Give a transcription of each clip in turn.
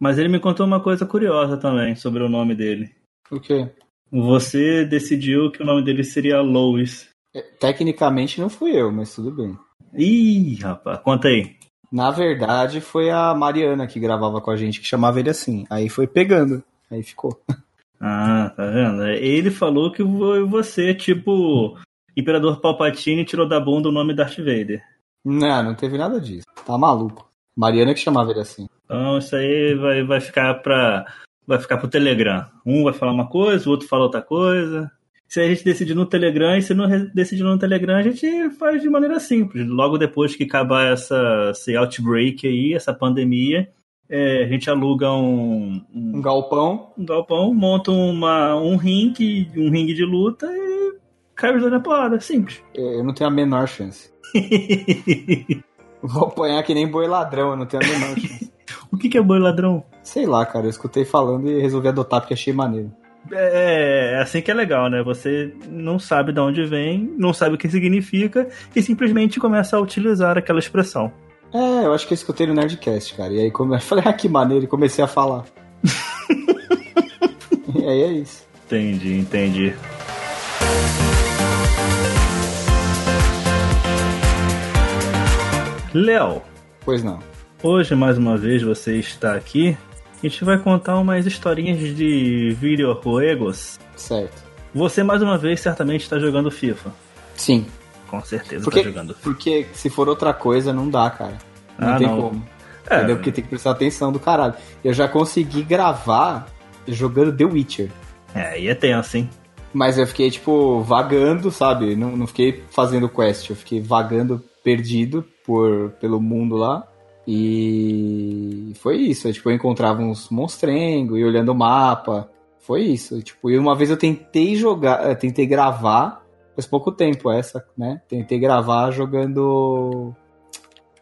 Mas ele me contou uma coisa curiosa também sobre o nome dele. O quê? Você decidiu que o nome dele seria Lois. É, Tecnicamente não fui eu, mas tudo bem. Ih, rapaz, conta aí. Na verdade, foi a Mariana que gravava com a gente, que chamava ele assim. Aí foi pegando. Aí ficou. Ah, tá vendo? Ele falou que vo- você, tipo, Imperador Palpatine tirou da bunda o nome Darth Vader. Não, não teve nada disso. Tá maluco. Mariana que chamava ele assim. Então isso aí vai, vai ficar pra. Vai ficar pro Telegram. Um vai falar uma coisa, o outro fala outra coisa. Se a gente decidir no Telegram e se não decidir no Telegram, a gente faz de maneira simples. Logo depois que acabar essa, esse outbreak aí, essa pandemia, é, a gente aluga um, um, Um galpão. um galpão, monta uma, um ringue, um ringue de luta e cai os dois na porrada. Simples. Eu não tenho a menor chance. Vou apanhar que nem boi ladrão, eu não tenho a menor chance. O que, que é boi ladrão? Sei lá, cara, eu escutei falando e resolvi adotar porque achei maneiro. É, é assim que é legal, né? Você não sabe de onde vem, não sabe o que significa e simplesmente começa a utilizar aquela expressão. É, eu acho que eu escutei no Nerdcast, cara. E aí come... eu falei, ah, que maneiro, e comecei a falar. e aí é isso. Entendi, entendi. Léo, Pois não. Hoje mais uma vez você está aqui. A gente vai contar umas historinhas de videojuegos. Certo. Você mais uma vez certamente está jogando FIFA. Sim. Com certeza Porque, está jogando FIFA. porque se for outra coisa, não dá, cara. Não Ah, tem não. como. É, Entendeu? Porque tem que prestar atenção do caralho. Eu já consegui gravar jogando The Witcher. é, aí é tenso, hein? Mas eu fiquei, tipo, vagando, sabe? Não, não fiquei fazendo quest, eu fiquei vagando perdido por, pelo mundo lá. E foi isso. Eu, tipo, eu encontrava uns monstrengos e olhando o mapa. Foi isso. Tipo, e uma vez eu tentei jogar, eu tentei gravar, faz pouco tempo essa, né? Tentei gravar jogando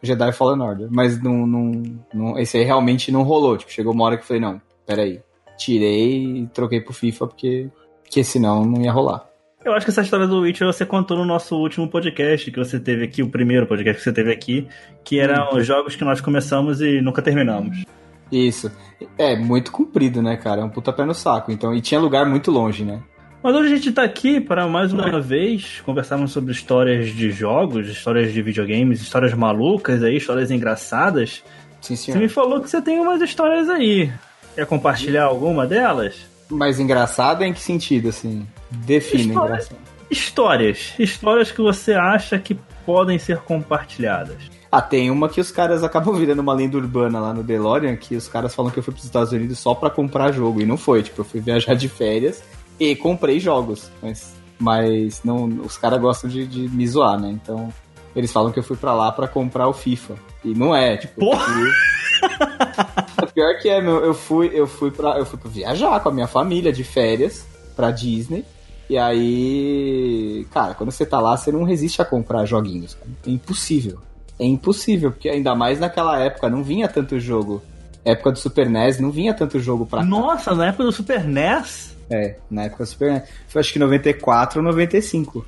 Jedi Fallen Order. Mas não, não, não, esse aí realmente não rolou. Tipo, chegou uma hora que eu falei, não, peraí. Tirei e troquei pro FIFA porque, porque senão não ia rolar. Eu acho que essa história do Witcher você contou no nosso último podcast que você teve aqui, o primeiro podcast que você teve aqui, que eram os jogos que nós começamos e nunca terminamos. Isso. É muito comprido, né, cara? É um puta pé no saco. Então, e tinha lugar muito longe, né? Mas hoje a gente tá aqui para mais uma vez conversarmos sobre histórias de jogos, histórias de videogames, histórias malucas aí, histórias engraçadas. Sim, Você senhor. me falou que você tem umas histórias aí. Quer compartilhar alguma delas? Mas engraçado em que sentido, assim? Define História. engraçado. Histórias. Histórias que você acha que podem ser compartilhadas. Ah, tem uma que os caras acabam virando uma lenda urbana lá no DeLorean, que os caras falam que eu fui pros Estados Unidos só pra comprar jogo. E não foi, tipo, eu fui viajar de férias e comprei jogos. Mas, mas não, os caras gostam de, de me zoar, né? Então, eles falam que eu fui pra lá pra comprar o FIFA. E não é, tipo, Porra! fui- O pior que é, meu, eu fui, eu fui para eu fui pra viajar com a minha família de férias pra Disney. E aí, cara, quando você tá lá, você não resiste a comprar joguinhos. cara. É impossível. É impossível, porque ainda mais naquela época não vinha tanto jogo. Época do Super NES não vinha tanto jogo pra cá. Nossa, na época do Super NES? É, na época do Super NES. Foi acho que 94 ou 95.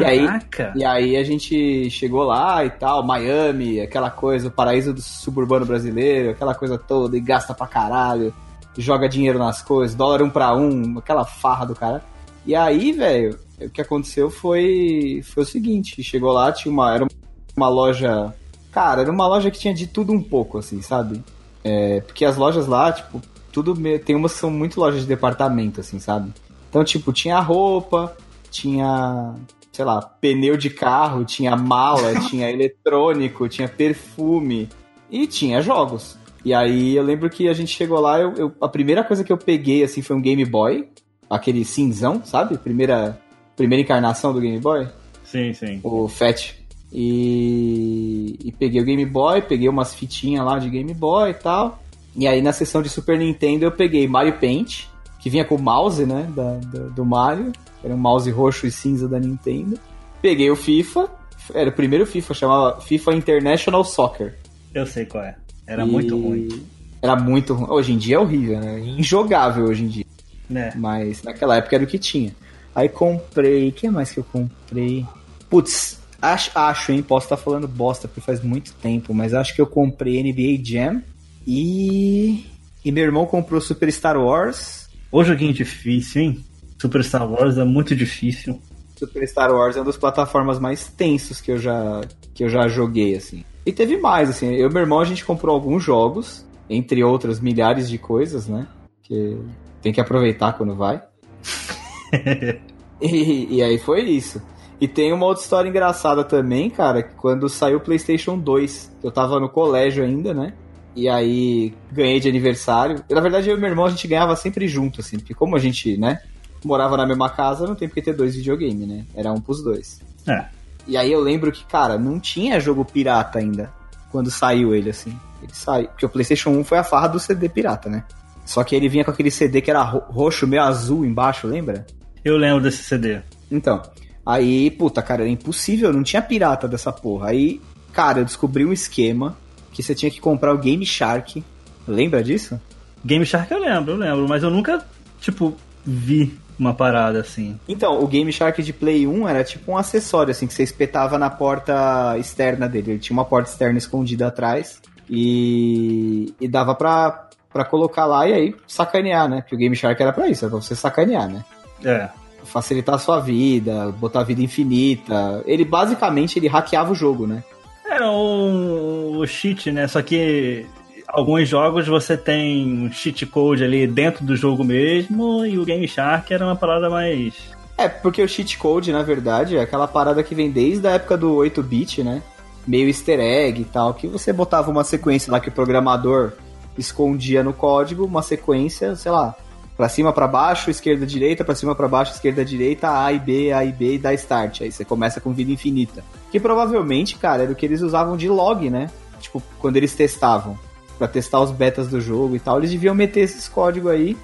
E aí- Caraca! E aí a gente chegou lá e tal, Miami, aquela coisa, o paraíso do suburbano brasileiro, aquela coisa toda, e gasta pra caralho, joga dinheiro nas coisas, dólar um pra um, aquela farra do cara. E aí, velho, o que aconteceu foi, foi o seguinte, chegou lá, tinha uma, era uma loja, cara, era uma loja que tinha de tudo um pouco, assim, sabe? É, porque as lojas lá, tipo, tudo, tem umas que são muito lojas de departamento, assim, sabe? Então, tipo, tinha roupa, tinha, sei lá, pneu de carro, tinha mala, tinha eletrônico, tinha perfume e tinha jogos. E aí eu lembro que a gente chegou lá, eu, eu- a primeira coisa que eu peguei assim foi um Game Boy, aquele cinzão, sabe? Primeira, primeira encarnação do Game Boy, Sim, sim. o Fat. E, e peguei o Game Boy, peguei umas fitinhas lá de Game Boy e tal. E aí na sessão de Super Nintendo eu peguei Mario Paint, que vinha com o mouse, né, da, da- do Mario. Era um mouse roxo e cinza da Nintendo. Peguei o FIFA, era o primeiro FIFA, chamava FIFA International Soccer. Eu sei qual é. Era E muito ruim. Era muito ruim. Hoje em dia é horrível, né? Injogável hoje em dia. Né? Mas naquela época era o que tinha. Aí comprei. O que mais que eu comprei? Putz, acho, acho, hein? Posso estar falando bosta porque faz muito tempo, mas acho que eu comprei NBA Jam e. E meu irmão comprou Super Star Wars. Ô joguinho difícil, hein? Super Star Wars é muito difícil. Super Star Wars é uma das plataformas mais tensos que eu já, que eu já joguei, assim. E teve mais, assim. Eu e meu irmão, a gente comprou alguns jogos, entre outras milhares de coisas, né? Que tem que aproveitar quando vai. e, e aí foi isso. E tem uma outra história engraçada também, cara, que quando saiu o PlayStation 2, eu tava no colégio ainda, né? E aí ganhei de aniversário. Na verdade, eu e meu irmão a gente ganhava sempre junto, assim, porque como a gente, né, morava na mesma casa, não tem porque ter dois videogames, né? Era um pros dois. É. E aí eu lembro que, cara, não tinha jogo pirata ainda quando saiu ele, assim. Ele saiu. Porque o PlayStation 1 foi a farra do CD pirata, né? Só que ele vinha com aquele CD que era roxo, meio azul embaixo, lembra? Eu lembro desse CD. Então. Aí, puta, cara, era impossível, não tinha pirata dessa porra. Aí, cara, eu descobri um esquema que você tinha que comprar o Game Shark. Lembra disso? Game Shark eu lembro, eu lembro, mas eu nunca, tipo, vi uma parada assim. Então, o Game Shark de Play 1 era tipo um acessório, assim, que você espetava na porta externa dele. Ele tinha uma porta externa escondida atrás e, e dava pra, pra colocar lá e aí sacanear, né? Porque o Game Shark era pra isso, era pra você sacanear, né? É. Facilitar a sua vida, botar vida infinita. Ele basicamente ele hackeava o jogo, né? Era um, um cheat, né? Só que alguns jogos você tem um cheat code ali dentro do jogo mesmo, e o Game Shark era uma parada mais. É, porque o cheat code, na verdade, é aquela parada que vem desde a época do 8-bit, né? Meio easter egg e tal, que você botava uma sequência lá que o programador escondia no código, uma sequência, sei lá, para cima, para baixo, esquerda, direita, para cima, para baixo, esquerda, direita, A e B, A e B e dá start. Aí você começa com vida infinita. Que provavelmente, cara, era o que eles usavam de log, né? Tipo, quando eles testavam para testar os betas do jogo e tal, eles deviam meter esses códigos aí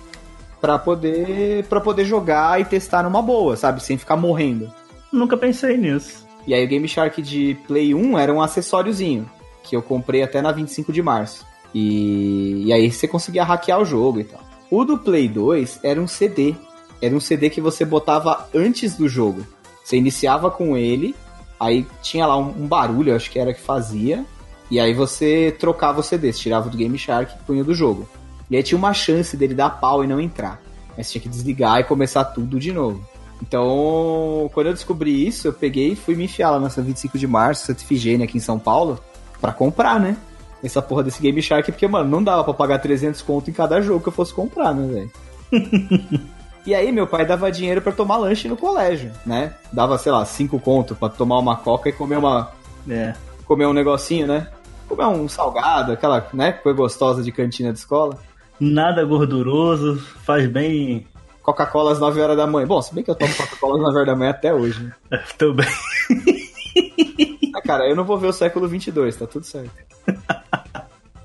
para poder para poder jogar e testar numa boa, sabe, sem ficar morrendo. Nunca pensei nisso. E aí o Game Shark de Play 1 era um acessóriozinho que eu comprei até na 25 de março. E, e aí você conseguia hackear o jogo e tal. O do Play 2 era um CD. Era um CD que você botava antes do jogo. Você iniciava com ele, aí tinha lá um, um barulho, acho que era que fazia, e aí você trocava o CD, você tirava do Game Shark e punha do jogo. E aí tinha uma chance dele dar pau e não entrar. Mas tinha que desligar e começar tudo de novo. Então, quando eu descobri isso, eu peguei e fui me enfiar lá nessa 25 de março, Santa Ifigênia aqui em São Paulo, para comprar, né? Essa porra desse Game Shark, porque, mano, não dava pra pagar 300 conto em cada jogo que eu fosse comprar, né, velho? e aí, meu pai dava dinheiro para tomar lanche no colégio, né? Dava, sei lá, 5 conto para tomar uma coca e comer uma. É comer um negocinho, né? Comer um salgado, aquela, né, coisa gostosa de cantina de escola. Nada gorduroso, faz bem. Coca-Cola às 9 horas da manhã. Bom, se bem que eu tomo Coca-Cola às 9 horas da manhã até hoje. Né? É, tô bem. ah, cara, eu não vou ver o século 22, tá tudo certo.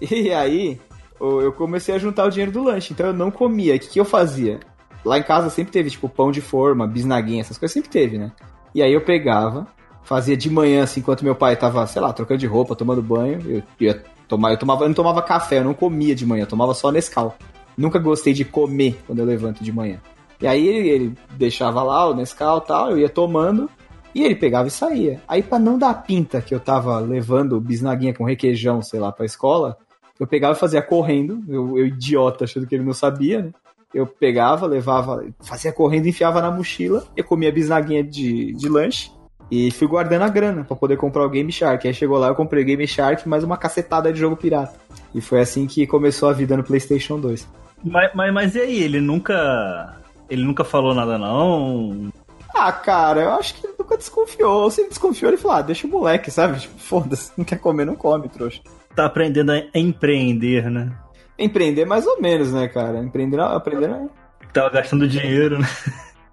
E aí, eu comecei a juntar o dinheiro do lanche, então eu não comia. O que, que eu fazia? Lá em casa sempre teve, tipo, pão de forma, bisnaguinha, essas coisas sempre teve, né? E aí eu pegava, fazia de manhã, assim, enquanto meu pai tava, sei lá, trocando de roupa, tomando banho, eu ia tomar, eu tomava, eu não tomava café, eu não comia de manhã, eu tomava só Nescau. Nunca gostei de comer quando eu levanto de manhã. E aí ele, ele deixava lá o Nescau e tal, eu ia tomando, e ele pegava e saía. Aí para não dar pinta que eu tava levando bisnaguinha com requeijão, sei lá, pra escola, eu pegava e fazia correndo, eu, eu idiota achando que ele não sabia, né? Eu pegava, levava, fazia correndo, enfiava na mochila, eu comia bisnaguinha de, de lanche, e fui guardando a grana para poder comprar o Game Shark. Aí chegou lá, eu comprei o Game Shark mais uma cacetada de jogo pirata. E foi assim que começou a vida no PlayStation 2. Mas, mas, mas e aí, ele nunca. Ele nunca falou nada, não? Ah, cara, eu acho que ele nunca desconfiou. Ou se ele desconfiou, ele falou, ah, deixa o moleque, sabe? Tipo, foda-se, não quer comer, não come, trouxa. Tá aprendendo a empreender, né? Empreender mais ou menos, né, cara? Empreender, aprender. Tava gastando dinheiro, né?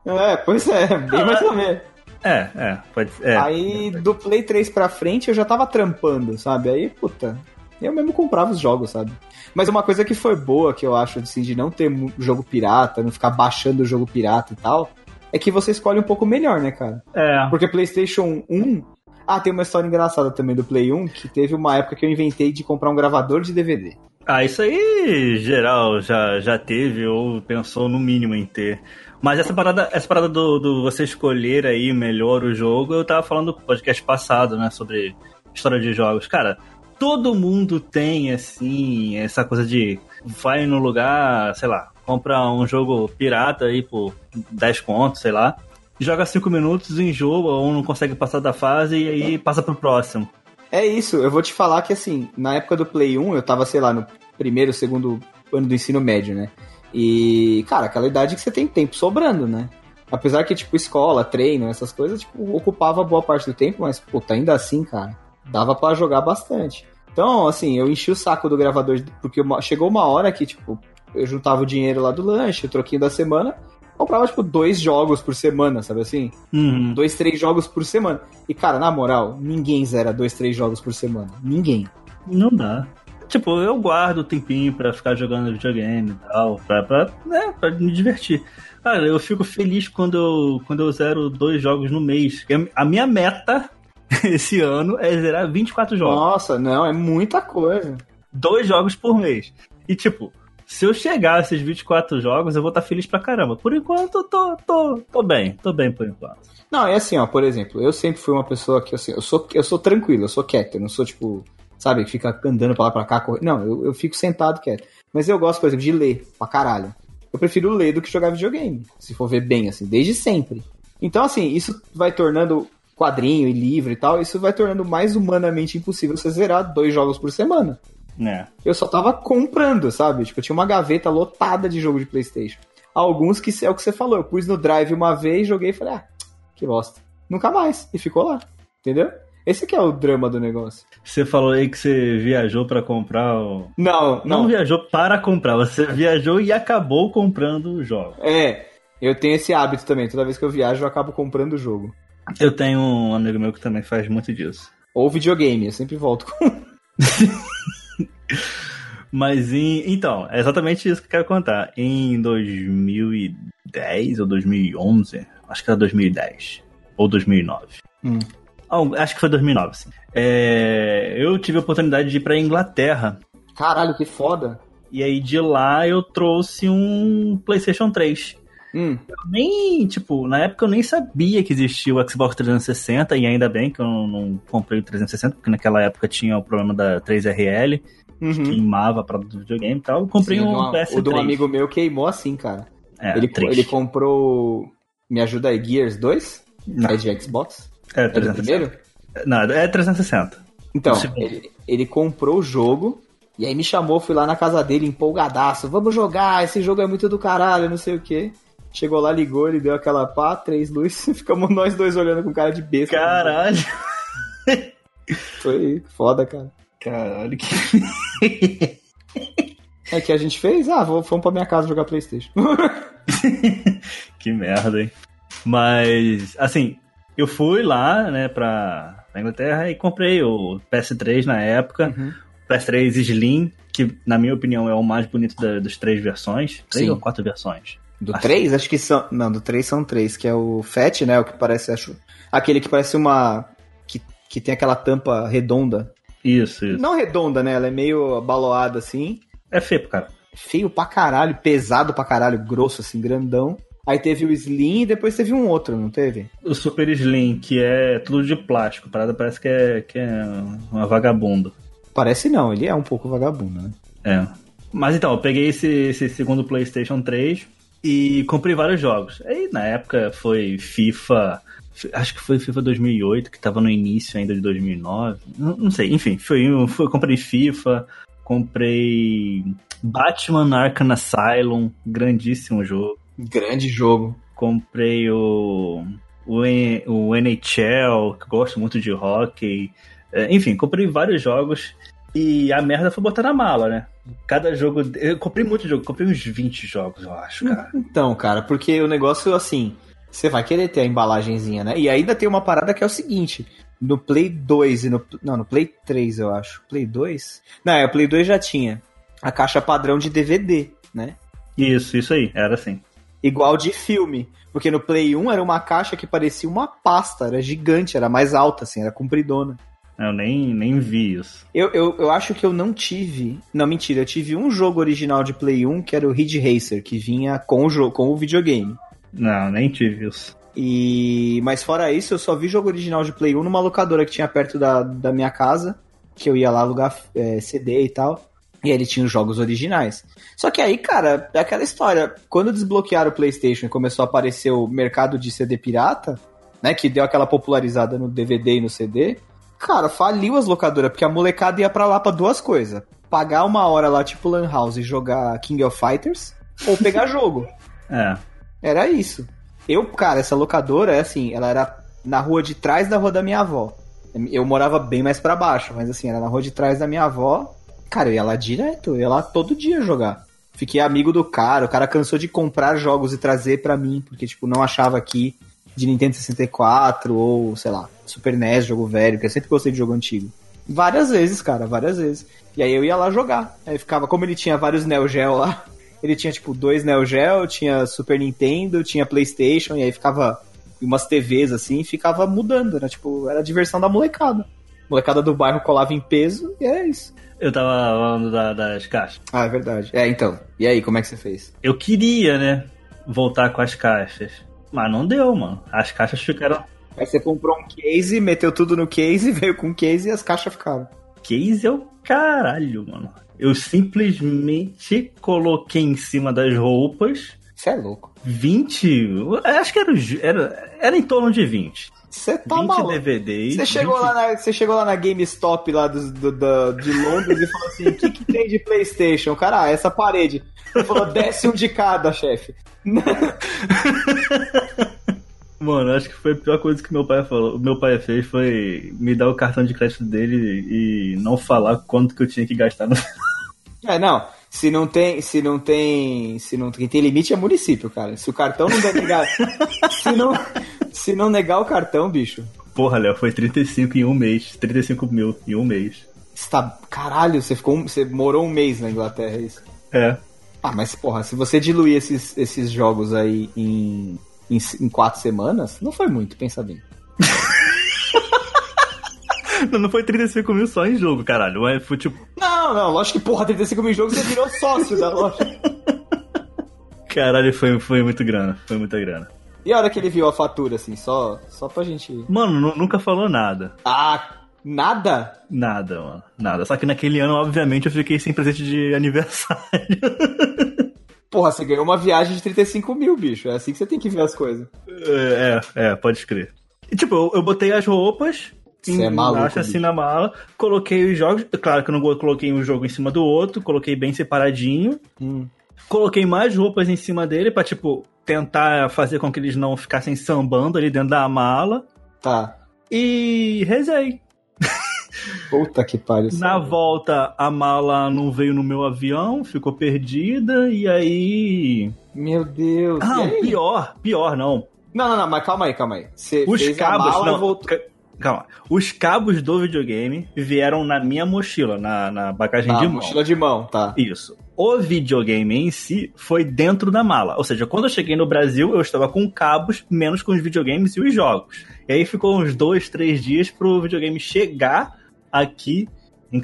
É, pois é, bem mais ou menos. É, é, pode é. Aí do Play 3 pra frente eu já tava trampando, sabe? Aí, puta, eu mesmo comprava os jogos, sabe? Mas uma coisa que foi boa, que eu acho, assim, de não ter jogo pirata, não ficar baixando o jogo pirata e tal, é que você escolhe um pouco melhor, né, cara? É. Porque PlayStation 1. Ah, tem uma história engraçada também do Play 1, que teve uma época que eu inventei de comprar um gravador de DVD. Ah, isso aí geral já, já teve ou pensou no mínimo em ter. Mas essa parada, essa parada do, do você escolher aí melhor o jogo, eu tava falando no podcast passado, né, sobre história de jogos. Cara, todo mundo tem, assim, essa coisa de vai no lugar, sei lá, compra um jogo pirata aí por 10 contos, sei lá, joga 5 minutos, enjoa ou não consegue passar da fase e aí passa pro próximo. É isso, eu vou te falar que assim, na época do Play 1, eu tava, sei lá, no primeiro, segundo ano do ensino médio, né? E, cara, aquela idade que você tem tempo sobrando, né? Apesar que, tipo, escola, treino, essas coisas, tipo, ocupava boa parte do tempo, mas, puta, ainda assim, cara, dava para jogar bastante. Então, assim, eu enchi o saco do gravador, porque chegou uma hora que, tipo, eu juntava o dinheiro lá do lanche, o troquinho da semana, comprava, tipo, dois jogos por semana, sabe assim? Uhum. Dois, três jogos por semana. E, cara, na moral, ninguém zera dois, três jogos por semana. Ninguém. Não dá. Tipo, eu guardo o tempinho pra ficar jogando videogame e tal, pra, pra, né, pra me divertir. Cara, eu fico feliz quando eu, quando eu zero dois jogos no mês. A minha meta esse ano é zerar 24 jogos. Nossa, não, é muita coisa. Dois jogos por mês. E tipo, se eu chegar a esses 24 jogos, eu vou estar feliz pra caramba. Por enquanto, tô, tô, tô bem. Tô bem por enquanto. Não, é assim, ó, por exemplo, eu sempre fui uma pessoa que, assim, eu sou, eu sou tranquilo, eu sou quieto, eu não sou, tipo, sabe, que fica andando pra lá pra cá, correndo. Não, eu, eu fico sentado quieto. Mas eu gosto, por exemplo, de ler pra caralho eu prefiro ler do que jogar videogame, se for ver bem, assim, desde sempre. Então, assim, isso vai tornando quadrinho e livro e tal, isso vai tornando mais humanamente impossível você zerar dois jogos por semana. É. Eu só tava comprando, sabe? Tipo, eu tinha uma gaveta lotada de jogo de Playstation. Alguns que é o que você falou, eu pus no Drive uma vez, joguei e falei, ah, que bosta. Nunca mais. E ficou lá. Entendeu? Esse que é o drama do negócio. Você falou aí que você viajou para comprar o... Não, não. Não viajou para comprar, você viajou e acabou comprando o jogo. É, eu tenho esse hábito também. Toda vez que eu viajo, eu acabo comprando o jogo. Eu tenho um amigo meu que também faz muito disso. Ou videogame, eu sempre volto com. Mas em, então, é exatamente isso que eu quero contar. Em 2010 ou 2011, acho que era 2010 ou 2009. Hum. Oh, acho que foi 2009, sim. É, eu tive a oportunidade de ir pra Inglaterra. Caralho, que foda. E aí de lá eu trouxe um PlayStation 3. Hum. Eu nem, tipo, na época eu nem sabia que existia o Xbox 360, e ainda bem que eu não, não comprei o 360, porque naquela época tinha o problema da 3RL, uhum. que queimava para do videogame e tal. Eu comprei Sim, um PS3. O de um amigo meu queimou assim, cara. É, ele, ele comprou. Me ajuda aí, Gears 2? Não. É de Xbox? É, 360. É Não, é 360. Então, ele, ele, comprou o jogo e aí me chamou, fui lá na casa dele empolgadaço. Vamos jogar, esse jogo é muito do caralho, não sei o que. Chegou lá, ligou, ele deu aquela pá, três luzes, ficamos nós dois olhando com cara de besta. Caralho! Foi foda, cara. Caralho, que. É que a gente fez? Ah, vamos pra minha casa jogar Playstation. que merda, hein? Mas, assim, eu fui lá, né, pra, pra Inglaterra e comprei o PS3 na época. Uhum. PS3 Slim, que na minha opinião é o mais bonito da, das três versões. Três Sim. ou quatro versões? Do acho 3? Acho que são. Não, do 3 são três, que é o Fat, né? O que parece, acho. Aquele que parece uma. Que, que tem aquela tampa redonda. Isso, isso. Não redonda, né? Ela é meio baloada assim. É feio, cara. Feio pra caralho, pesado pra caralho, grosso, assim, grandão. Aí teve o Slim e depois teve um outro, não teve? O Super Slim, que é tudo de plástico. A parada parece que é, que é uma vagabunda. Parece não, ele é um pouco vagabundo, né? É. Mas então, eu peguei esse, esse segundo PlayStation 3 e comprei vários jogos. Aí na época foi FIFA. Acho que foi FIFA 2008, que tava no início ainda de 2009. Não, não sei, enfim, foi, foi, comprei FIFA, comprei Batman Arkham Asylum, grandíssimo jogo. Grande jogo. Comprei o, o, o NHL, que gosto muito de hockey. É, enfim, comprei vários jogos e a merda foi botar na mala, né? Cada jogo. Eu comprei muito jogo, comprei uns 20 jogos, eu acho, cara. Então, cara, porque o negócio, assim, você vai querer ter a embalagenzinha, né? E ainda tem uma parada que é o seguinte: no Play 2 e no. Não, no Play 3, eu acho. Play 2? Não, é, o Play 2 já tinha a caixa padrão de DVD, né? Isso, isso aí, era assim igual de filme. Porque no Play 1 era uma caixa que parecia uma pasta, era gigante, era mais alta, assim, era compridona. Eu nem, nem vi isso. Eu, eu, eu acho que eu não tive. Não, mentira, eu tive um jogo original de Play 1 que era o Ridge Racer, que vinha com o, jogo, com o videogame. Não, nem tive isso. E... Mas fora isso, eu só vi jogo original de Play 1 numa locadora que tinha perto da, da minha casa, que eu ia lá alugar é, CD e tal. E ele tinha os jogos originais. Só que aí, cara, é aquela história. Quando desbloquearam o PlayStation e começou a aparecer o mercado de CD pirata, né? Que deu aquela popularizada no DVD e no CD. Cara, faliu as locadoras, porque a molecada ia pra lá pra duas coisas. Pagar uma hora lá, tipo Lan House, e jogar King of Fighters, ou pegar jogo. É. Era isso. Eu, cara, essa locadora, é assim, ela era na rua de trás da rua da minha avó. Eu morava bem mais para baixo, mas assim, era na rua de trás da minha avó. Cara, eu ia lá direto, eu ia lá todo dia jogar. Fiquei amigo do cara, o cara cansou de comprar jogos e trazer para mim, porque, tipo, não achava aqui de Nintendo 64 ou, sei lá, Super NES, jogo velho, que eu sempre gostei de jogo antigo. Várias vezes, cara, várias vezes. E aí eu ia lá jogar. Aí ficava, como ele tinha vários Neo Geo lá, ele tinha, tipo, dois Neo Geo, tinha Super Nintendo, tinha Playstation, e aí ficava umas TVs assim, e ficava mudando, né? Tipo, era a diversão da molecada. molecada do bairro colava em peso e é isso. Eu tava falando da- das caixas. Ah, é verdade. É, então. E aí, como é que você fez? Eu queria, né, voltar com as caixas. Mas não deu, mano. As caixas ficaram. Aí você comprou um case, meteu tudo no case, veio com o case e as caixas ficaram. Case é o caralho, mano. Eu simplesmente coloquei em cima das roupas Você é louco. 20. eu Acho que era, era, era em torno de 20. Você tá 20 maluco. DVDs. Você chegou, 20 lá na, você chegou lá na GameStop lá dos- do, da- de Londres e falou assim: o que, que tem de PlayStation? Cara, ah, essa parede. Ele falou: desce um de cada, chefe. Mano, acho que foi a pior coisa que meu pai falou. Meu pai fez foi me dar o cartão de crédito dele e não falar quanto que eu tinha que gastar no É, não. Se não tem, se não tem, se não quem tem limite é município, cara. Se o cartão não der negar, se não, se não negar o cartão, bicho, Porra, Léo, foi 35 em um mês. 35 mil em um mês. está, caralho, você ficou, você morou um mês na Inglaterra, é isso? É. Ah, mas porra, se você diluir esses, esses jogos aí em, em, em quatro semanas, não foi muito, pensa bem. Não, não foi 35 mil só em jogo, caralho. Mas foi tipo. Não, não, lógico que porra, 35 mil jogos você virou sócio da loja. Caralho, foi, foi muito grana. Foi muita grana. E a hora que ele viu a fatura, assim, só, só pra gente. Mano, nu- nunca falou nada. Ah, nada? Nada, mano. Nada. Só que naquele ano, obviamente, eu fiquei sem presente de aniversário. Porra, você ganhou uma viagem de 35 mil, bicho. É assim que você tem que ver as coisas. É, é, é, pode crer. E, tipo, eu, eu botei as roupas. Cê é maluco, embaixo, assim bicho. na mala, coloquei os jogos. Claro que eu não coloquei um jogo em cima do outro, coloquei bem separadinho. Hum. Coloquei mais roupas em cima dele pra, tipo, tentar fazer com que eles não ficassem sambando ali dentro da mala. Tá. E rezei. Puta que pariu. Na volta, a mala não veio no meu avião, ficou perdida, e aí. Meu Deus. Ah, pior, pior não. Não, não, não, mas calma aí, calma aí. Você Os fez cabos. a mala Não, e voltou. Ca- calma. Os cabos do videogame vieram na minha mochila, na, na bagagem de mão. mochila de mão, tá. Isso. O videogame em si foi dentro da mala. Ou seja, quando eu cheguei no Brasil, eu estava com cabos, menos com os videogames e os jogos. E aí ficou uns dois, três dias pro videogame chegar aqui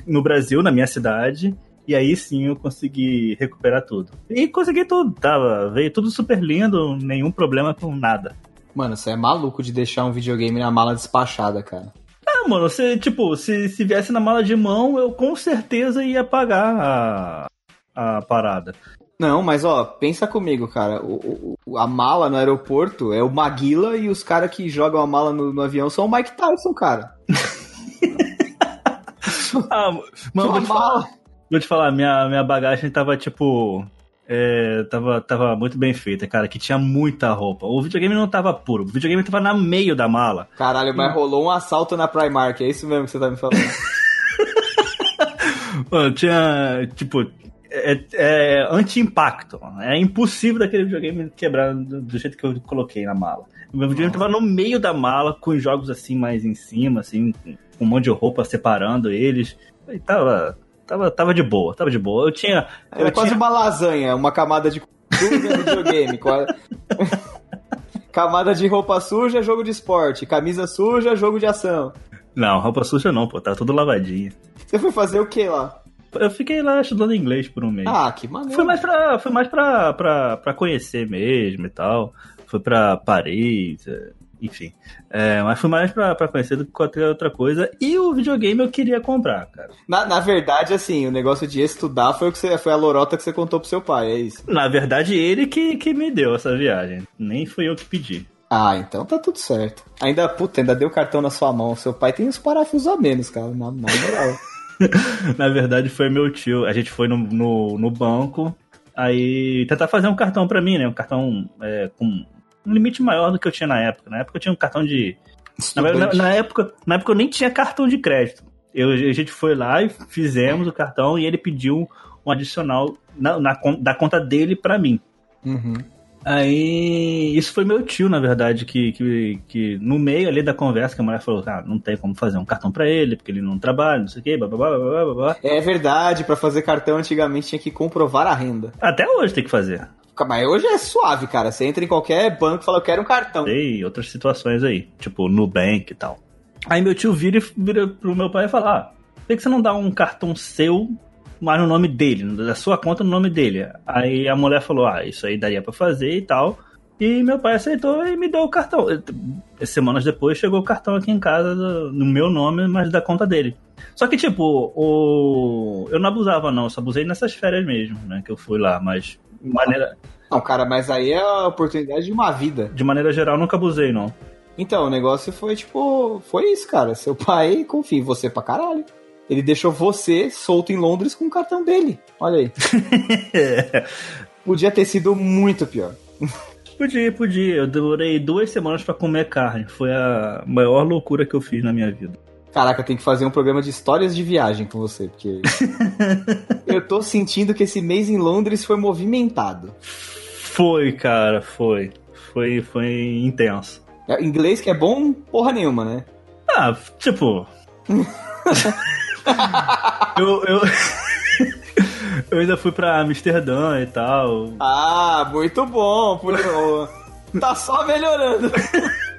no Brasil, na minha cidade. E aí sim eu consegui recuperar tudo. E consegui tudo, tava. Veio tudo super lindo, nenhum problema com nada. Mano, você é maluco de deixar um videogame na mala despachada, cara. Ah, mano, se, tipo, se, se viesse na mala de mão, eu com certeza ia pagar a, a parada. Não, mas ó, pensa comigo, cara. O, o- a mala no aeroporto é o Maguila e os caras que jogam a mala no, no avião são o Mike Tyson, cara. Ah, mano, vou te falar. Vou te falar, minha, minha bagagem tava tipo. É, tava, tava muito bem feita, cara, que tinha muita roupa. O videogame não tava puro, o videogame tava na meio da mala. Caralho, mas rolou um assalto na Primark, é isso mesmo que você tá me falando. Mano, tinha, tipo, é, é anti-impacto. É impossível daquele videogame quebrar do, do jeito que eu coloquei na mala. O meu videogame tava no meio da mala, com os jogos assim mais em cima, assim, com um monte de roupa separando eles. E tava, tava, tava de boa, tava de boa. Eu tinha. Era eu quase tinha- uma lasanha, uma camada de suja no videogame. qua- camada de roupa suja, jogo de esporte. Camisa suja, jogo de ação. Não, roupa suja não, pô, tá tudo lavadinho. Você foi fazer o que lá? Eu fiquei lá estudando inglês por um mês. Ah, que maneiro. Foi mais pra, foi mais pra, pra, pra conhecer mesmo e tal. Foi pra Paris. Enfim. É, mas foi mais pra, pra conhecer do que qualquer outra coisa. E o videogame eu queria comprar, cara. Na, na verdade, assim, o negócio de estudar foi, o que você, foi a lorota que você contou pro seu pai, é isso? Na verdade, ele que, que me deu essa viagem. Nem fui eu que pedi. Ah, então tá tudo certo. Ainda, puta, ainda deu cartão na sua mão. Seu pai tem uns parafusos a menos, cara, na, na moral. na verdade, foi meu tio. A gente foi no, no, no banco, aí tentar fazer um cartão para mim, né? Um cartão é, com um limite maior do que eu tinha na época. Na época eu tinha um cartão de. Na, na, na, época, na época eu nem tinha cartão de crédito. Eu, a gente foi lá e fizemos o cartão e ele pediu um adicional na, na da conta dele para mim. Uhum. Aí, isso foi meu tio, na verdade, que, que, que no meio ali da conversa, que a mulher falou, ah, não tem como fazer um cartão para ele, porque ele não trabalha, não sei o quê, blá, blá, blá, blá, blá. É verdade, para fazer cartão antigamente tinha que comprovar a renda. Até hoje tem que fazer. Mas hoje é suave, cara. Você entra em qualquer banco e fala, eu quero um cartão. Tem outras situações aí, tipo Nubank e tal. Aí meu tio vira, vira pro meu pai e fala, ah, por que você não dá um cartão seu mas no nome dele, da sua conta no nome dele. Aí a mulher falou: Ah, isso aí daria para fazer e tal. E meu pai aceitou e me deu o cartão. Semanas depois chegou o cartão aqui em casa no meu nome, mas da conta dele. Só que, tipo, o... eu não abusava, não. Eu só abusei nessas férias mesmo, né? Que eu fui lá, mas maneira. Não, cara, mas aí é a oportunidade de uma vida. De maneira geral, nunca abusei, não. Então, o negócio foi, tipo, foi isso, cara. Seu pai confia em você pra caralho. Ele deixou você solto em Londres com o cartão dele. Olha aí. Podia ter sido muito pior. Podia, podia. Eu demorei duas semanas para comer carne. Foi a maior loucura que eu fiz na minha vida. Caraca, tem que fazer um programa de histórias de viagem com você, porque. eu tô sentindo que esse mês em Londres foi movimentado. Foi, cara, foi. Foi, foi intenso. É, inglês que é bom, porra nenhuma, né? Ah, tipo. eu, eu... eu ainda fui pra Amsterdã e tal. Ah, muito bom. Tá só melhorando.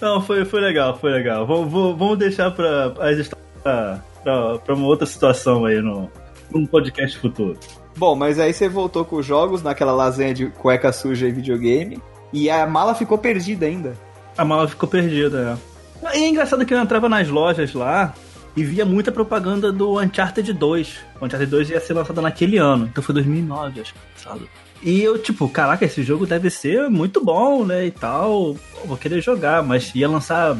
Não, foi, foi legal, foi legal. Vamos, vamos deixar pra, as histórias pra, uma outra situação aí no, num podcast futuro. Bom, mas aí você voltou com os jogos naquela lasanha de cueca suja e videogame. E a mala ficou perdida ainda. A mala ficou perdida, é. E é engraçado que eu entrava nas lojas lá e via muita propaganda do Uncharted 2. O Uncharted 2 ia ser lançado naquele ano, então foi 2009, acho que. E eu, tipo, caraca, esse jogo deve ser muito bom, né, e tal, vou querer jogar, mas ia lançar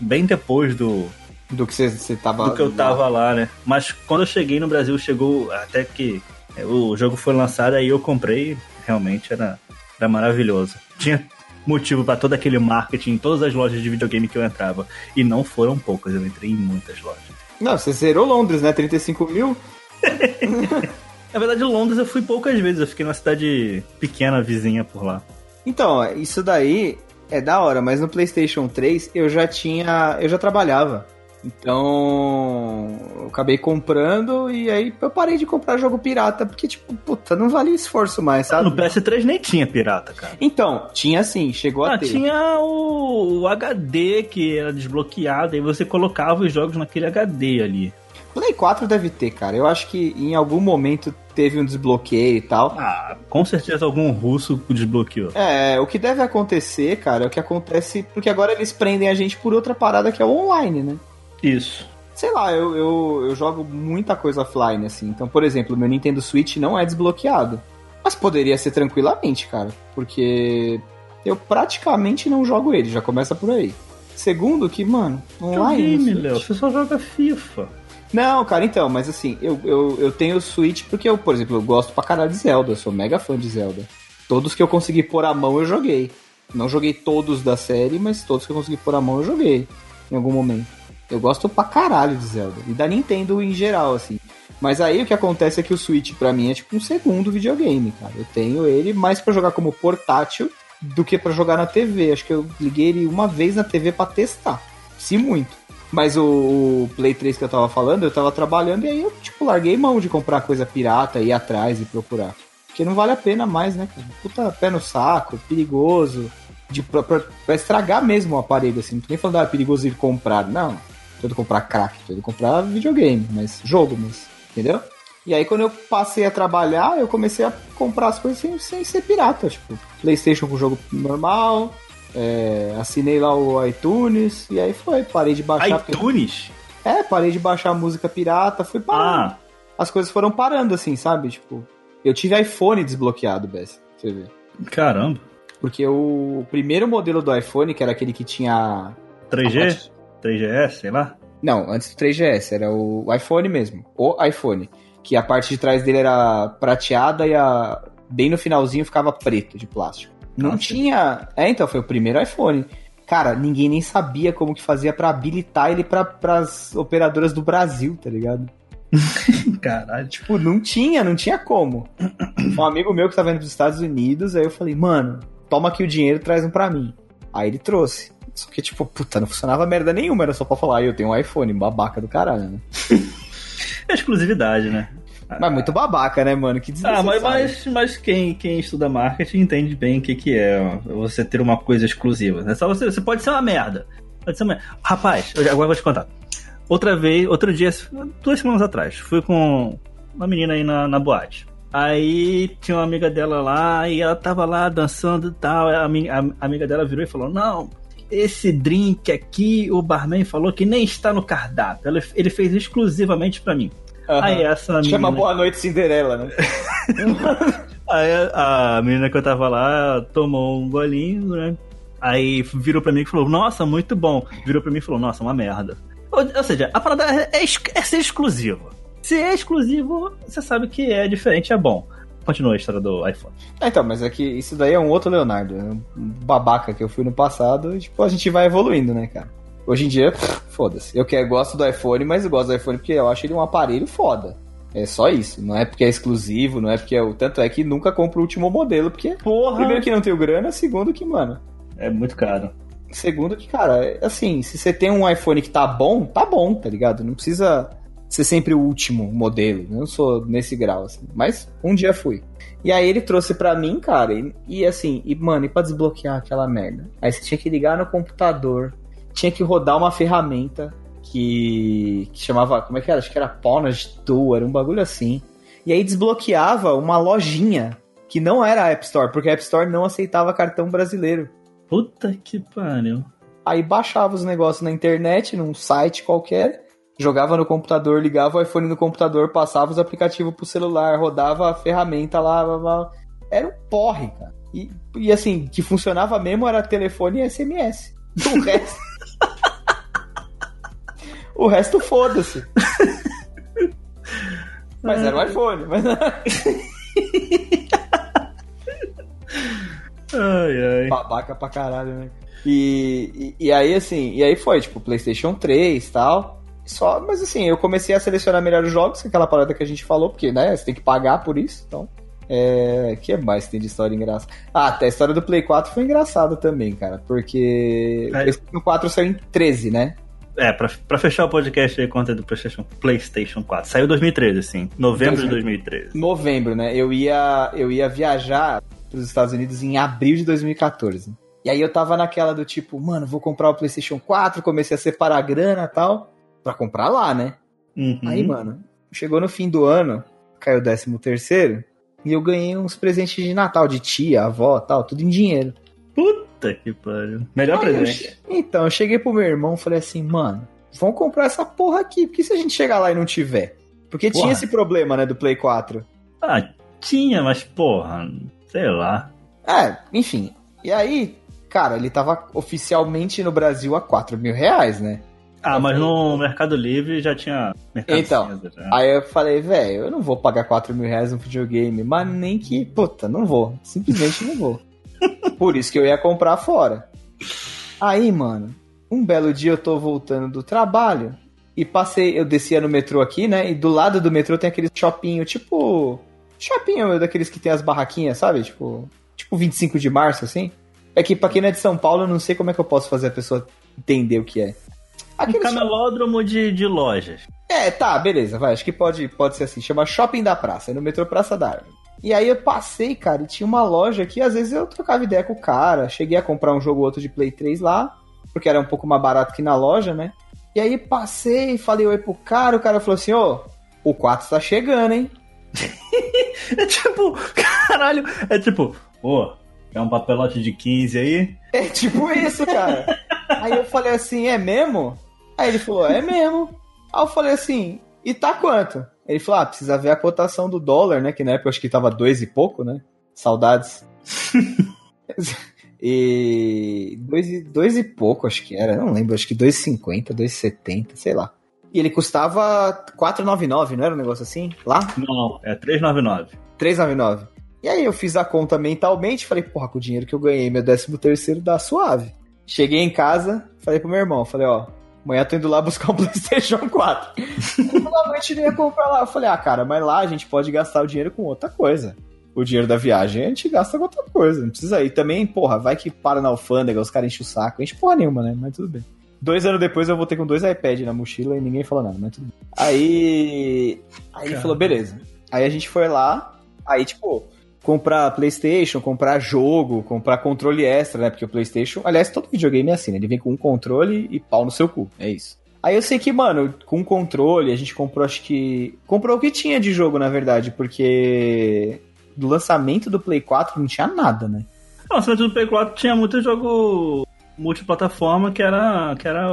bem depois do... Do que você tava... Do que eu tava lá, né. Mas quando eu cheguei no Brasil, chegou até que o jogo foi lançado, aí eu comprei, realmente era, era maravilhoso. Tinha motivo para todo aquele marketing em todas as lojas de videogame que eu entrava. E não foram poucas, eu entrei em muitas lojas. Não, você zerou Londres, né? 35 mil? Na verdade, Londres eu fui poucas vezes, eu fiquei numa cidade pequena, vizinha por lá. Então, isso daí é da hora, mas no PlayStation 3 eu já tinha. Eu já trabalhava. Então, eu acabei comprando e aí eu parei de comprar jogo pirata, porque, tipo, puta, não vale esforço mais, sabe? no PS3 nem tinha pirata, cara. Então, tinha sim, chegou ah, a ter. Tinha o, o HD que era desbloqueado, aí você colocava os jogos naquele HD ali. Play 4 deve ter, cara. Eu acho que em algum momento teve um desbloqueio e tal. Ah, com certeza algum russo desbloqueou. É, o que deve acontecer, cara, é o que acontece. Porque agora eles prendem a gente por outra parada que é o online, né? Isso. Sei lá, eu, eu, eu jogo muita coisa offline, assim. Então, por exemplo, meu Nintendo Switch não é desbloqueado. Mas poderia ser tranquilamente, cara. Porque eu praticamente não jogo ele, já começa por aí. Segundo, que, mano, online. Game, Léo, você só joga FIFA. Não, cara, então, mas assim, eu, eu, eu tenho o Switch porque eu, por exemplo, eu gosto pra caralho de Zelda, eu sou mega fã de Zelda. Todos que eu consegui pôr a mão eu joguei. Não joguei todos da série, mas todos que eu consegui pôr a mão eu joguei em algum momento. Eu gosto pra caralho de Zelda. E da Nintendo em geral, assim. Mas aí o que acontece é que o Switch para mim é tipo um segundo videogame, cara. Eu tenho ele mais para jogar como portátil do que para jogar na TV. Acho que eu liguei ele uma vez na TV para testar. Se muito. Mas o, Play 3 que eu tava falando, eu tava trabalhando e aí eu, tipo, larguei mão de comprar coisa pirata, ir atrás e procurar. Porque não vale a pena mais, né? Puta pé no saco, perigoso. De, pra, pra, pra estragar mesmo o aparelho, assim. Não tô nem falando, ah, é perigoso ir comprar. Não tô indo comprar crack, tô indo comprar videogame, mas jogo, mas. Entendeu? E aí quando eu passei a trabalhar, eu comecei a comprar as coisas sem, sem ser pirata, tipo, Playstation com jogo normal, É, assinei lá o iTunes e aí foi, parei de baixar. iTunes? É, parei de baixar música pirata, fui parando. Ah, As coisas foram parando, assim, sabe? Tipo, eu tive iPhone desbloqueado, Bess, você ver. caramba. Porque o primeiro modelo do iPhone, que era aquele que tinha. 3G? 3GS, sei lá. Não, antes do 3GS, era o iPhone mesmo. O iPhone. Que a parte de trás dele era prateada e a. Bem no finalzinho ficava preto de plástico. Não Nossa. tinha. É, então, foi o primeiro iPhone. Cara, ninguém nem sabia como que fazia pra habilitar ele pra, pras operadoras do Brasil, tá ligado? Caralho. Tipo, não tinha, não tinha como. Um amigo meu que tava indo pros Estados Unidos, aí eu falei, mano, toma aqui o dinheiro, traz um pra mim. Aí ele trouxe. Só que, tipo, puta, não funcionava merda nenhuma, era só pra falar, "Ah, eu tenho um iPhone, babaca do caralho, né? É exclusividade, né? Mas muito babaca, né, mano? Que Ah, mas, mas, mas quem, quem estuda marketing entende bem o que, que é você ter uma coisa exclusiva. Né? Só você, você pode ser uma merda. Pode ser uma... Rapaz, eu- agora eu vou te contar. Outra vez, outro dia, duas semanas atrás, fui com uma menina aí na, na boate. Aí tinha uma amiga dela lá e ela tava lá dançando e tal. A, mi- a- a amiga dela virou e falou: Não, esse drink aqui, o barman falou que nem está no cardápio. Ele, ele fez exclusivamente pra mim. Aham. Aí essa menina. Chama Boa Noite Cinderela, né? Aí a menina que eu tava lá tomou um golinho, né? Aí virou pra mim e falou, nossa, muito bom. Virou pra mim e falou, nossa, uma merda. Ou, ou seja, a parada é, é é ser exclusivo. Se é exclusivo, você sabe que é diferente, é bom. Continua a história do iPhone. É, então, mas é que isso daí é um outro Leonardo. É um babaca que eu fui no passado e, tipo, a gente vai evoluindo, né, cara? Hoje em dia, pff, foda-se. Eu que gosto do iPhone, mas eu gosto do iPhone porque eu acho ele um aparelho foda. É só isso. Não é porque é exclusivo, não é porque é o. Tanto é que nunca compro o último modelo, porque. Porra! Primeiro que não tenho grana, segundo que, mano. É muito caro. Segundo que, cara, é assim, se você tem um iPhone que tá bom, tá bom, tá ligado? Não precisa ser sempre o último modelo. Eu não sou nesse grau, assim. Mas um dia fui. E aí ele trouxe pra mim, cara, e, e assim, e mano, e pra desbloquear aquela merda? Aí você tinha que ligar no computador, tinha que rodar uma ferramenta que, que chamava, como é que era? Acho que era Ponage Tool, era um bagulho assim. E aí desbloqueava uma lojinha que não era a App Store, porque a App Store não aceitava cartão brasileiro. Puta que pariu. Aí baixava os negócios na internet, num site qualquer, jogava no computador, ligava o iPhone no computador, passava os aplicativos pro celular, rodava a ferramenta lá, blá, blá. era um porre, cara. E, e assim, que funcionava mesmo era telefone e SMS. O resto. O resto foda-se. Mas era um iPhone, mas Ai, ai. babaca pra caralho, né? E, e, e aí, assim, e aí foi, tipo, PlayStation 3 e tal. Só, mas assim, eu comecei a selecionar melhores jogos, é aquela parada que a gente falou, porque, né, você tem que pagar por isso, então. É. que mais tem de história engraçada? Ah, até a história do Play 4 foi engraçada também, cara, porque. É. O PlayStation 4 saiu em 13, né? É, pra, pra fechar o podcast aí, conta do PlayStation, PlayStation 4. Saiu em 2013, assim. Novembro de 2013. novembro, né? Eu ia, eu ia viajar para os Estados Unidos em abril de 2014. E aí eu tava naquela do tipo, mano, vou comprar o PlayStation 4, comecei a separar a grana e tal, pra comprar lá, né? Uhum. Aí, mano, chegou no fim do ano, caiu o 13 terceiro, e eu ganhei uns presentes de Natal de tia, avó, tal, tudo em dinheiro. Puta que pariu. Melhor Aí eu presente. che- Então, eu cheguei pro meu irmão e falei assim, mano, vamos comprar essa porra aqui, porque se a gente chegar lá e não tiver? Porque tinha Porra. esse problema, né, do Play 4. Ah, tinha, mas porra, sei lá. É, enfim. E aí, cara, ele tava oficialmente no Brasil a 4 mil reais, né? Ah, mas no Mercado Livre já tinha Mercado Então, Cinza, já. Aí eu falei, velho, eu não vou pagar 4 mil reais no videogame, mas nem que, puta, não vou. Simplesmente não vou. Por isso que eu ia comprar fora. Aí, mano, um belo dia eu tô voltando do trabalho e passei, eu descia no metrô aqui, né? E do lado do metrô tem aquele shopping, tipo. Shopping daqueles que tem as barraquinhas, sabe? Tipo, tipo 25 de março, assim. É que pra quem não é de São Paulo, eu não sei como é que eu posso fazer a pessoa entender o que é. Um Aquele camelódromo de, de lojas. é, tá, beleza, vai. Acho que pode, pode ser assim. Chama Shopping da Praça, é no metrô Praça da Árvore. E aí eu passei, cara, e tinha uma loja que às vezes eu trocava ideia com o cara. Cheguei a comprar um jogo ou outro de Play 3 lá, porque era um pouco mais barato que na loja, né? E aí passei, falei oi pro cara, o cara falou assim, ô, o 4 tá chegando, hein? É tipo, caralho, é tipo, ô, É um papelote de 15 aí? É tipo isso, cara. aí eu falei assim, é mesmo? Aí ele falou, é mesmo. Aí eu falei assim, e tá quanto? Ele falou, ah, precisa ver a cotação do dólar, né? Que na época eu acho que tava dois e pouco, né? Saudades. e dois e, dois e pouco, acho que era, não lembro, acho que 2,50, 2,70, sei lá. E ele custava 4,99, não era um negócio assim? Lá? Não, é 3,99. 3,99. E aí eu fiz a conta mentalmente, falei, porra, com o dinheiro que eu ganhei, meu 13 terceiro dá suave. Cheguei em casa, falei pro meu irmão, falei, ó, amanhã tô indo lá buscar um Playstation 4. Provavelmente não ia comprar lá. Eu falei, ah, cara, mas lá a gente pode gastar o dinheiro com outra coisa. O dinheiro da viagem a gente gasta com outra coisa, não precisa ir. Também, porra, vai que para na alfândega, os caras enchem o saco. Enche porra nenhuma, né? Mas tudo bem. Dois anos depois eu voltei com dois iPads na mochila e ninguém falou nada, mas tudo bem. Aí. Aí ele falou, beleza. Aí a gente foi lá, aí, tipo, comprar PlayStation, comprar jogo, comprar controle extra, né? Porque o PlayStation, aliás, todo videogame é assim, né? Ele vem com um controle e pau no seu cu. É isso. Aí eu sei que, mano, com controle, a gente comprou, acho que. Comprou o que tinha de jogo, na verdade, porque do lançamento do Play 4 não tinha nada, né? O lançamento do Play 4 tinha muito jogo multiplataforma que era, que era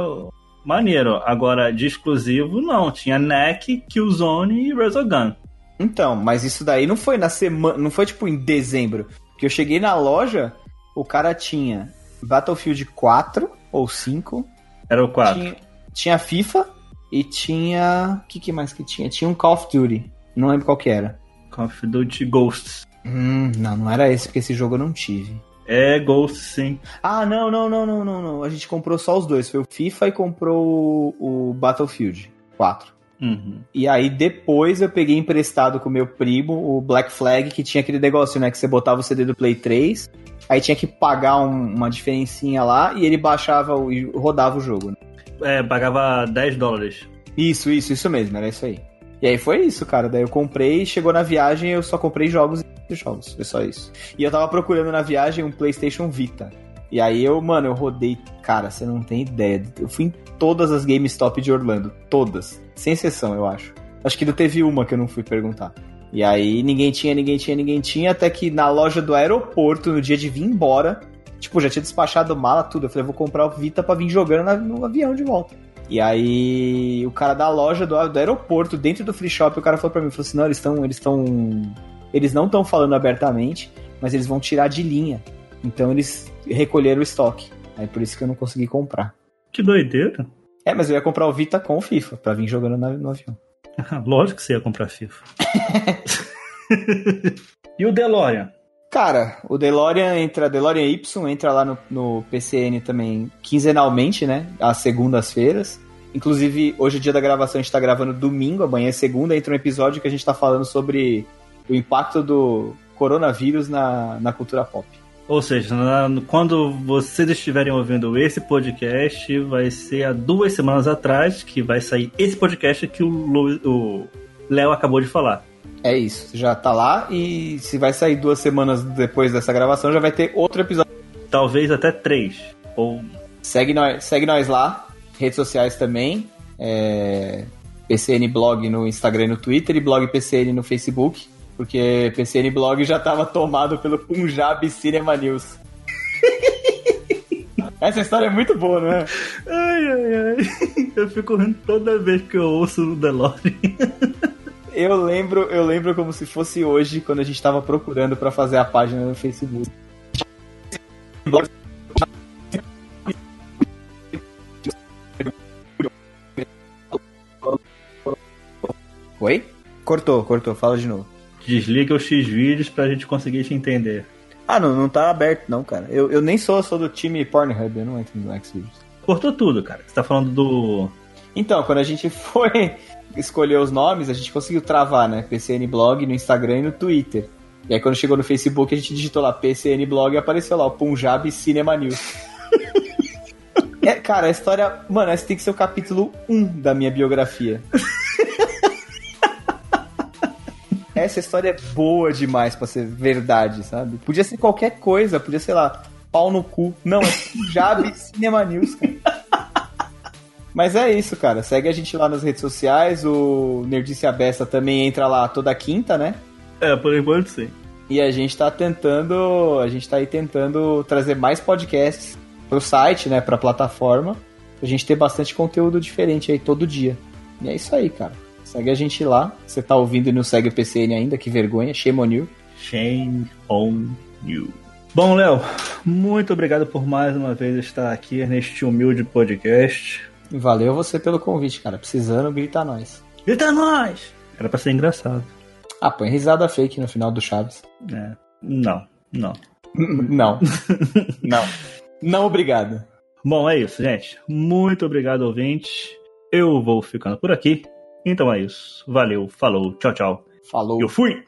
maneiro. Agora, de exclusivo, não. Tinha NEC, Killzone e Resogun. Então, mas isso daí não foi na semana, não foi tipo em dezembro. Que eu cheguei na loja, o cara tinha Battlefield 4 ou 5. Era o 4. Tinha, tinha FIFA e tinha. O que, que mais que tinha? Tinha um Call of Duty. Não lembro qual que era. Call of Duty Ghosts. Hum, não, não era esse, porque esse jogo eu não tive. É, Ghost, sim. Ah, não, não, não, não, não, não. A gente comprou só os dois. Foi o FIFA e comprou o, o Battlefield 4. Uhum. E aí depois eu peguei emprestado com meu primo o Black Flag, que tinha aquele negócio, né? Que você botava o CD do Play 3, aí tinha que pagar um, uma diferencinha lá e ele baixava e rodava o jogo. Né? É, pagava 10 dólares. Isso, isso, isso mesmo, era isso aí. E aí foi isso, cara. Daí eu comprei, chegou na viagem, eu só comprei jogos e jogos. Foi só isso. E eu tava procurando na viagem um PlayStation Vita. E aí eu, mano, eu rodei. Cara, você não tem ideia. Eu fui em todas as GameStop de Orlando. Todas. Sem exceção, eu acho. Acho que não teve uma que eu não fui perguntar. E aí ninguém tinha, ninguém tinha, ninguém tinha, até que na loja do aeroporto, no dia de vir embora, tipo, já tinha despachado mala, tudo. Eu falei, vou comprar o Vita pra vir jogando no avião de volta. E aí o cara da loja do, do aeroporto, dentro do free shop, o cara falou pra mim, falou assim, não, eles estão. Eles estão. Eles não estão falando abertamente, mas eles vão tirar de linha. Então eles recolheram o estoque. Aí por isso que eu não consegui comprar. Que doideira. É, mas eu ia comprar o Vita com o FIFA, pra vir jogando no, avião. Lógico que você ia comprar FIFA. e o DeLorean? Cara, o DeLorean entra, DeLorean Y entra lá no, no PCN também quinzenalmente, né? Às segundas-feiras. Inclusive, hoje é dia da gravação, a gente tá gravando domingo, amanhã é segunda, entra um episódio que a gente tá falando sobre o impacto do coronavírus na, na cultura pop. Ou seja, na, quando vocês estiverem ouvindo esse podcast, vai ser há duas semanas atrás que vai sair esse podcast que o Léo acabou de falar. É isso, já tá lá e se vai sair duas semanas depois dessa gravação, já vai ter outro episódio. Talvez até três. Ou... Segue, nós, segue nós lá, redes sociais também. É... PCN Blog no Instagram e no Twitter e Blog PCN no Facebook. Porque PCN Blog já tava tomado pelo Punjab Cinema News. Essa história é muito boa, não é? Ai, ai, ai. Eu fico rindo toda vez que eu ouço o DeLorean. Eu lembro, eu lembro como se fosse hoje, quando a gente tava procurando para fazer a página no Facebook. Oi? Cortou, cortou, fala de novo. Desliga os X-Vídeos pra gente conseguir te entender. Ah, não, não tá aberto não, cara. Eu, eu nem sou, sou do time Pornhub, eu não entro no Xvideos. Cortou tudo, cara. Você tá falando do... Então, quando a gente foi escolher os nomes, a gente conseguiu travar, né? PCN Blog no Instagram e no Twitter. E aí quando chegou no Facebook, a gente digitou lá PCN Blog e apareceu lá o Punjab Cinema News. é, cara, a história... Mano, esse tem que ser o capítulo 1 da minha biografia. Essa história é boa demais para ser verdade, sabe? Podia ser qualquer coisa, podia ser lá, pau no cu. Não, é Punjab Cinema News, cara. Mas é isso, cara. Segue a gente lá nas redes sociais. O Nerdice Abessa também entra lá toda quinta, né? É, por enquanto sim. E a gente tá tentando. A gente tá aí tentando trazer mais podcasts pro site, né? Pra plataforma. Pra gente ter bastante conteúdo diferente aí todo dia. E é isso aí, cara. Segue a gente lá. Você tá ouvindo e não segue o PCN ainda, que vergonha. Shame on you. Shame on you. Bom, Léo, muito obrigado por mais uma vez estar aqui neste humilde podcast. Valeu você pelo convite, cara. Precisando, grita nós. Grita nós! Era pra ser engraçado. Ah, põe risada fake no final do Chaves. É. Não, não. não. não. Não, obrigado. Bom, é isso, gente. Muito obrigado, ouvinte. Eu vou ficando por aqui. Então é isso. Valeu, falou, tchau, tchau. Falou. Eu fui!